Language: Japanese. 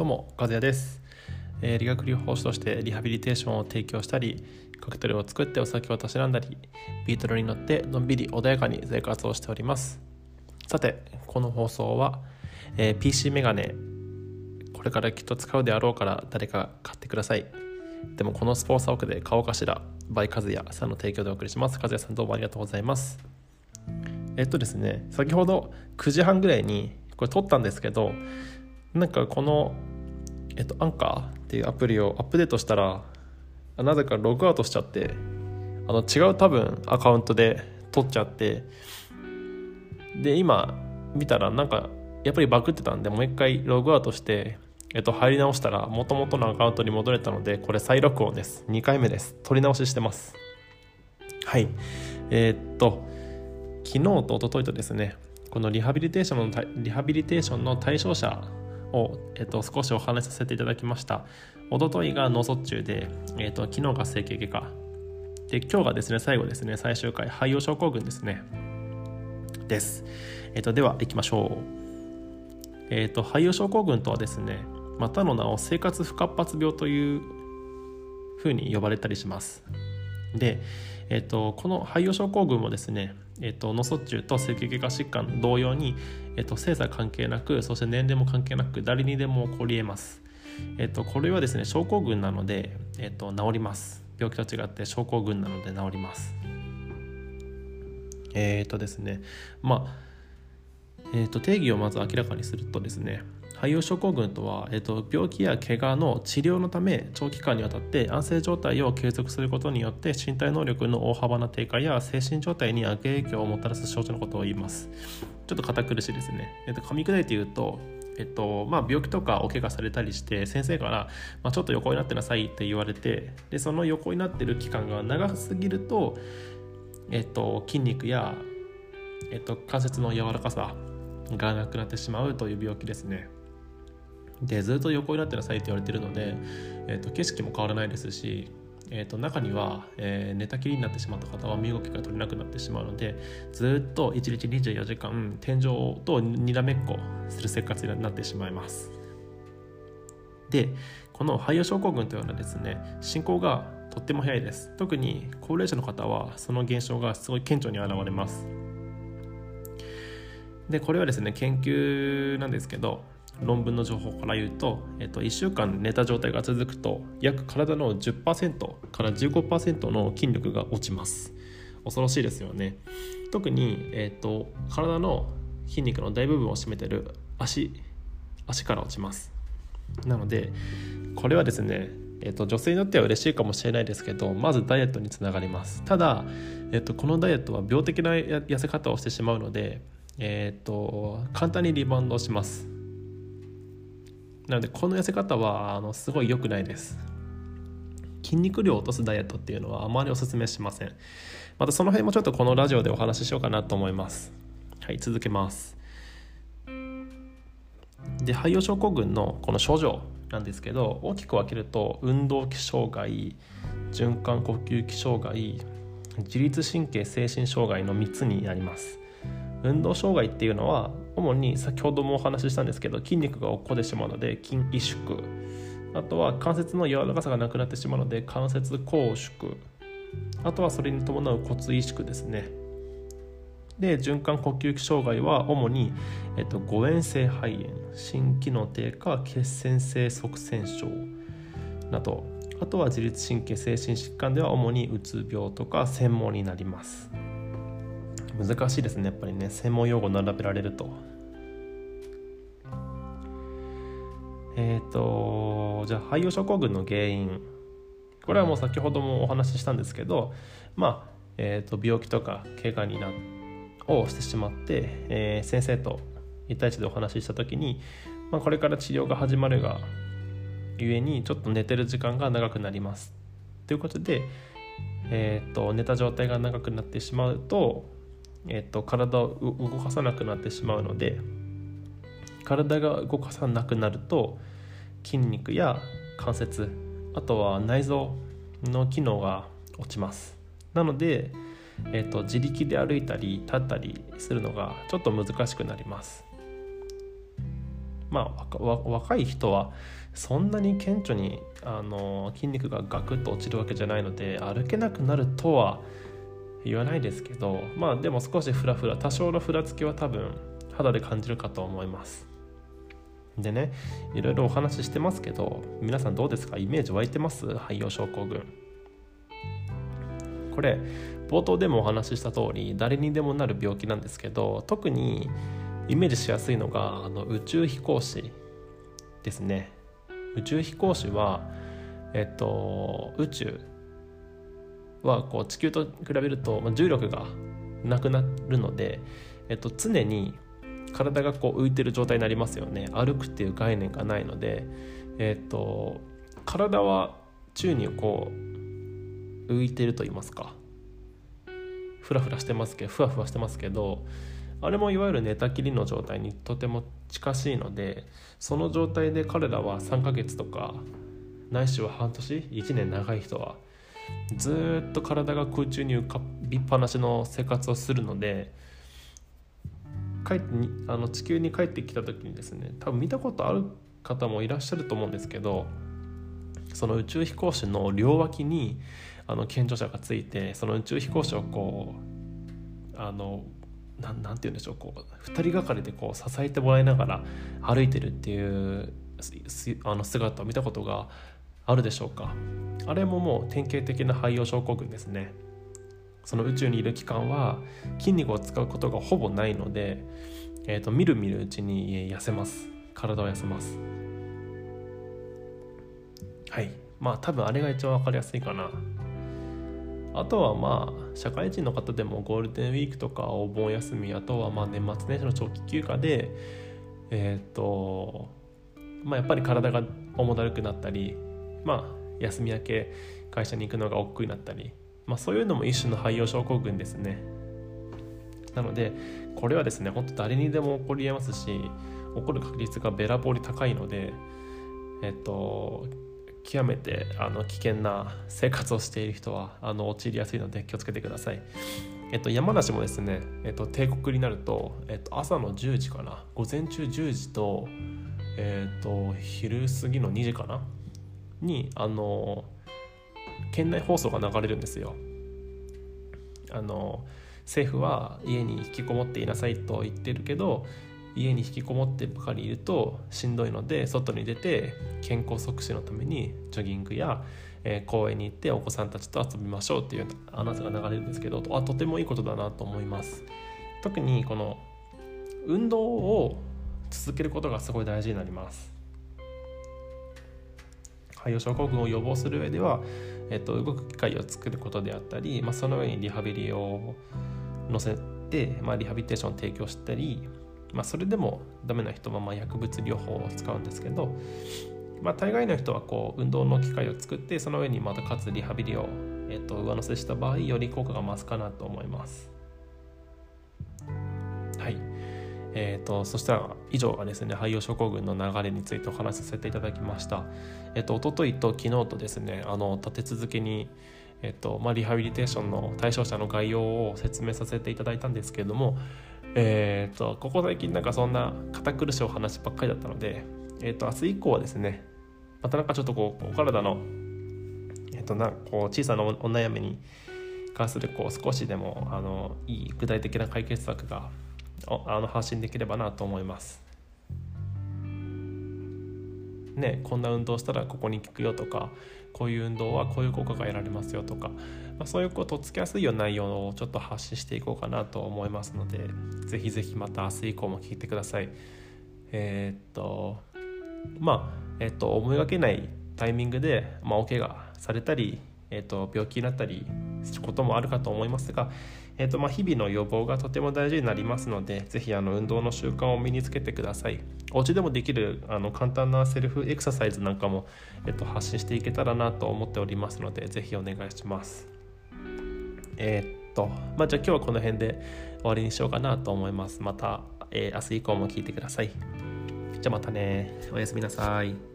どうも和也です、えー、理学療法士としてリハビリテーションを提供したりカクテルを作ってお酒をたしなんだりビートルに乗ってのんびり穏やかに生活をしております。さてこの放送は、えー、PC メガネこれからきっと使うであろうから誰か買ってください。でもこのスポンサー奥で顔かしらバイ和也さんの提供でお送りします。和也さんどうもありがとうございます。えっとですね先ほど9時半ぐらいにこれ撮ったんですけどなんかこの、えっと、アンカーっていうアプリをアップデートしたらなぜかログアウトしちゃってあの違う多分アカウントで撮っちゃってで今見たらなんかやっぱりバグってたんでもう一回ログアウトしてえっと、入り直したら元々のアカウントに戻れたのでこれ再録音です。2回目です。取り直ししてます。はい。えー、っと昨日と一昨日とですねこのリハビリテーションのリハビリテーションの対象者を、えっと、少しお話しさせていただきました。おとといが脳卒中で、えっと、昨日が整形外科。で、今日がですね、最後ですね、最終回、肺葉症候群ですね。です。えっと、では、行きましょう。えっと、肺葉症候群とはですね、またの名を生活不活発病というふうに呼ばれたりします。で、えっと、この肺葉症候群もですね、えっと、脳卒中と整形外科疾患同様に、えっと、性差関係なくそして年齢も関係なく誰にでも起こりえます、えっと、これはですね症候群なので、えっと、治ります。病気と違って症候群なので治ります。えっ、とですねまあえーと、定義をまず明らかにするとですね肺葉症候群とは、えーと、病気や怪我の治療のため長期間にわたって安静状態を継続することによって身体能力の大幅な低下や精神状態に悪影響をもたらす症状のことを言います。ちょっと堅苦しいですね、えーと、噛み砕いて言うとえっとまあ、病気とかお怪我されたりして先生から、まあ、ちょっと横になってなさいって言われてでその横になってる期間が長すぎると、えっと、筋肉や、えっと、関節の柔らかさがなくなってしまうという病気ですね。でずっと横になってなさいって言われてるので、えーと、景色も変わらないですし、えーと、中には、えー、寝たきりになってしまった方は身動きが取れなくなってしまうのでずっと1日24時間天井とにらめっこする生活になってしまいます。でこの肺葉症候群というのはですね進行がとっても早いです特に高齢者の方はその現象がすごい顕著に現れますでこれはですね研究なんですけど論文の情報から言うと、えっと、1週間寝た状態が続くと約体の10%から15%の筋力が落ちます。恐ろしいですよね。特に、えっと、体の筋肉の大部分を占めてる足足から落ちます。なのでこれはですねえっと、女性にとっては嬉しいかもしれないですけどまずダイエットにつながります。ただ、えっと、このダイエットは病的な痩せ方をしてしまうのでえっ、ー、と簡単にリバウンドします。なのでこの痩せ方はあのすごい良くないです。筋肉量を落とすダイエットっていうのはあまりおすすめしません。またその辺もちょっとこのラジオでお話ししようかなと思います。はい続けます。で肺葉症候群のこの症状なんですけど大きく分けると運動器障害循環呼吸器障害自律神経精神障害の3つになります。運動障害っていうのは主に先ほどもお話ししたんですけど筋肉が落っこってしまうので筋萎縮。あとは関節の柔らかさがなくなってしまうので関節拘縮。あとはそれに伴う骨萎縮ですね。で循環呼吸器障害は主に、えっと、誤嚥性肺炎心機能低下血栓性側栓症など。あとは自律神経精神疾患では主にうつ病とか専門になります。難しいですね。やっぱりね。専門用語並べられると。えっ、ー、とじゃあ肺葉症候群の原因。これはもう先ほどもお話ししたんですけどまあ、えー、と病気とか怪我になをしてしまって、えー、先生と1対1でお話しした時に、まあ、これから治療が始まるがゆえにちょっと寝てる時間が長くなります。ということで、えーと寝た状態が長くなってしまうとえっと、体を動かさなくなってしまうので体が動かさなくなると筋肉や関節あとは内臓の機能が落ちます。なので、えっと、自力で歩いたり立ったりするのがちょっと難しくなります。まあ若い人はそんなに顕著にあの筋肉がガクッと落ちるわけじゃないので歩けなくなるとは言わないですけどまあでも少しフラフラ多少のふらつきは多分肌で感じるかと思います。でねいろいろお話ししてますけど皆さんどうですか？イメージ湧いてます？肺葉症候群。これ冒頭でもお話しした通り誰にでもなる病気なんですけど特にイメージしやすいのがあの宇宙飛行士ですね。宇宙飛行士はえっと宇宙はこう地球と比べると、重力がなくなるので、えっと、常に体がこう浮いてる状態になりますよね。歩くっていう概念がないので、えっと、体は宙にこう浮いてると言いますか。ふらふらしてますけどふわふわしてますけどあれもいわゆる寝たきりの状態にとても近しいのでその状態で彼らは3ヶ月とかないしは半年1年長い人はずっと体が空中に浮かびっぱなしの生活をするので帰ってあの地球に帰ってきた時にですね多分見たことある方もいらっしゃると思うんですけどその宇宙飛行士の両脇にあの健常者がついてその宇宙飛行士をこうあのななんて言うんでしょうこう2人がかりでこう支えてもらいながら歩いてるっていうあの姿を見たことがあるでしょうか？あれももう典型的な肺葉症候群ですね。その宇宙にいる期間は筋肉を使うことがほぼないので、えーと、みるみるうちに痩せます。体を痩せます。はい。まあ多分あれが一番分かりやすいかな。あとはまあ社会人の方でもゴールデンウィークとかお盆休みあとはまあ年末年始の長期休暇でえっ、ー、とまあやっぱり体が重だるくなったりまあ休み明け会社に行くのが億劫になったり、まあ、そういうのも一種の肺葉症候群ですね。なのでこれはですね本当誰にでも起こりえますし起こる確率がべらぼうに高いのでえっと極めてあの危険な生活をしている人はあの陥りやすいので気をつけてください。えっと、山梨もですね、えっと、帝国になると、えっと、朝の10時かな？午前中10時と,、えっと昼過ぎの2時かな？にあの県内放送が流れるんですよ。あの政府は家に引きこもっていなさいと言ってるけど家に引きこもってばかりいるとしんどいので外に出て健康促進のためにジョギングや、えー、公園に行ってお子さんたちと遊びましょうっていうアナウンスが流れるんですけどあとてもいいことだなと思います特にこの運動を続けることがすごい大事になります肺葉症候群を予防する上では、えっと、動く機会を作ることであったり、まあ、その上にリハビリを載せて、まあ、リハビリテーションを提供したりまあ、それでもダメな人はまあ薬物療法を使うんですけど、まあ、大概の人はこう運動の機会を作ってその上にまたかつリハビリを、えー、と上乗せした場合より効果が増すかなと思います。はいえーと、そしたら以上がですね肺葉症候群の流れについてお話しさせていただきました。えっ、ー、と一昨日と昨日とですねあの立て続けにえ、ー、とまあ、リハビリテーションの対象者の概要を説明させていただいたんですけれども、えーと、ここ最近なんかそんな堅苦しいお話ばっかりだったので、えーと、明日以降はですねまたなんかちょっとこうお体の、えーと、なこう小さなお悩みに関するこう少しでもあのいい具体的な解決策があの発信できればなと思います。ね、こんな運動したらここに効くよとかこういう運動はこういう効果が得られますよとかまあ、そういうことをつけやすいような内容をちょっと発信していこうかなと思いますのでぜひぜひまた明日以降も聞いてくださいえー、っとまあえ、っと思いがけないタイミングで、まあ、お怪我されたり、え、っと病気になったりこともあるかと思いますが、えーとまあ、日々の予防がとても大事になりますのでぜひあの運動の習慣を身につけてくださいお家でもできるあの簡単なセルフエクササイズなんかも、えー、と発信していけたらなと思っておりますのでぜひお願いしますえー、っと、まあ、じゃあ今日はこの辺で終わりにしようかなと思います。また、えー、明日以降も聞いてください。じゃあまたね。おやすみなさい。